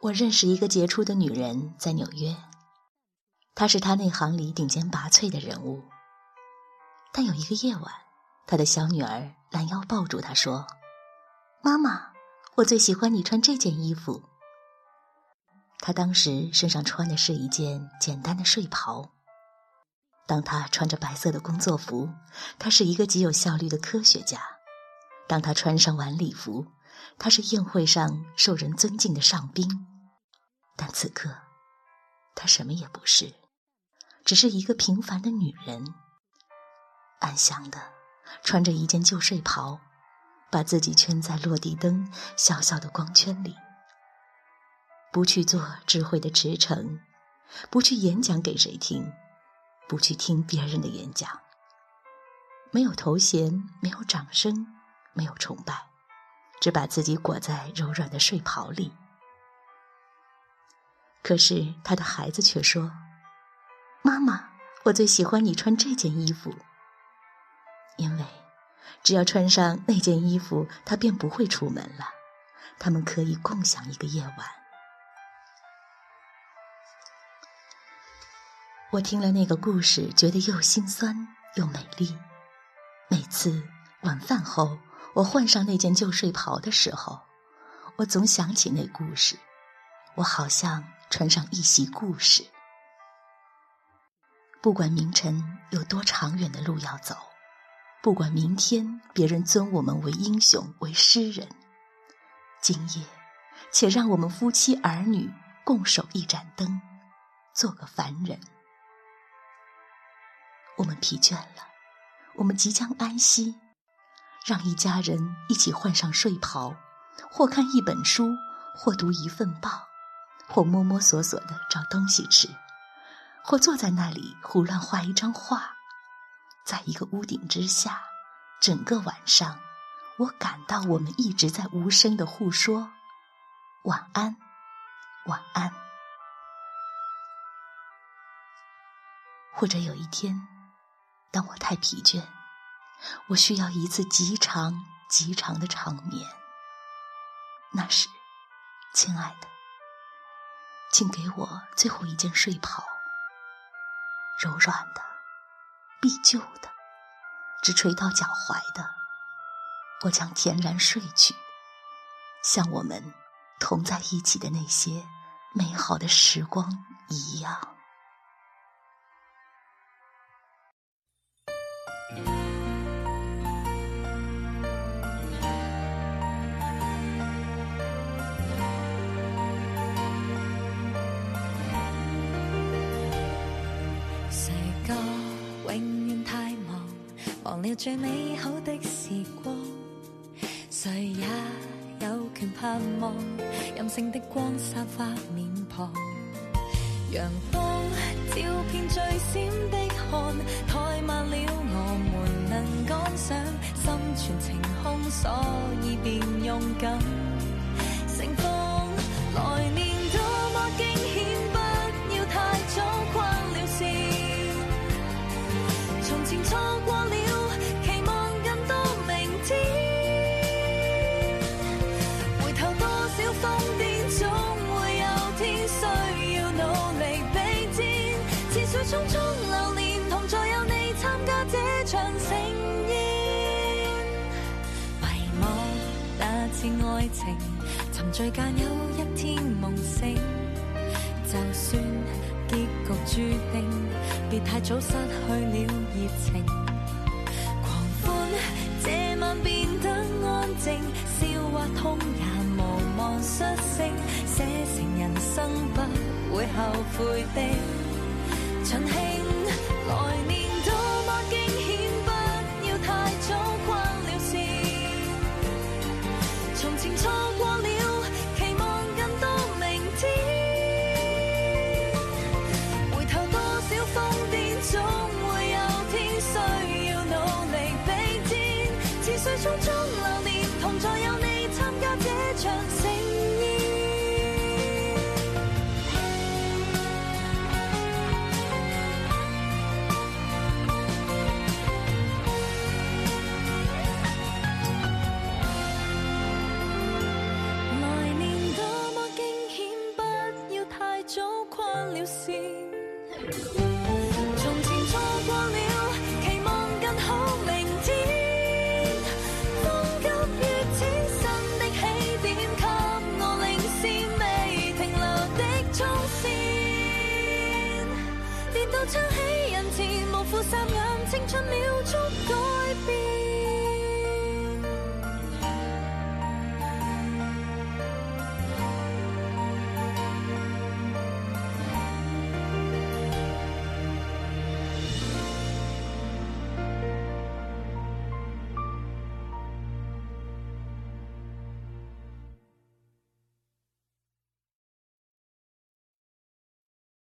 我认识一个杰出的女人，在纽约，她是她那行里顶尖拔萃的人物。但有一个夜晚，她的小女儿拦腰抱住她说：“妈妈，我最喜欢你穿这件衣服。”她当时身上穿的是一件简单的睡袍。当她穿着白色的工作服，她是一个极有效率的科学家；当她穿上晚礼服。她是宴会上受人尊敬的上宾，但此刻，她什么也不是，只是一个平凡的女人。安详的穿着一件旧睡袍，把自己圈在落地灯小小的光圈里，不去做智慧的驰骋，不去演讲给谁听，不去听别人的演讲，没有头衔，没有掌声，没有崇拜。只把自己裹在柔软的睡袍里，可是他的孩子却说：“妈妈，我最喜欢你穿这件衣服，因为只要穿上那件衣服，他便不会出门了。他们可以共享一个夜晚。”我听了那个故事，觉得又心酸又美丽。每次晚饭后。我换上那件旧睡袍的时候，我总想起那故事。我好像穿上一袭故事。不管明晨有多长远的路要走，不管明天别人尊我们为英雄为诗人，今夜，且让我们夫妻儿女共守一盏灯，做个凡人。我们疲倦了，我们即将安息。让一家人一起换上睡袍，或看一本书，或读一份报，或摸摸索索的找东西吃，或坐在那里胡乱画一张画，在一个屋顶之下，整个晚上，我感到我们一直在无声的互说“晚安，晚安”，或者有一天，当我太疲倦。我需要一次极长极长的长眠。那时，亲爱的，请给我最后一件睡袍。柔软的、必旧的、只垂到脚踝的，我将恬然睡去，像我们同在一起的那些美好的时光一样。永遠太忙，忘了最美好的時光。誰也有權盼望，任性的光灑发面旁。陽光照遍最閃的汗，怠慢了我們能趕上。心存情空，所以便勇敢。情沉醉间，有一天梦醒。就算结局注定，别太早失去了热情。狂欢这晚变得安静，笑或痛也无望失声，写成人生不会后悔的尽兴。唱起人前无负心。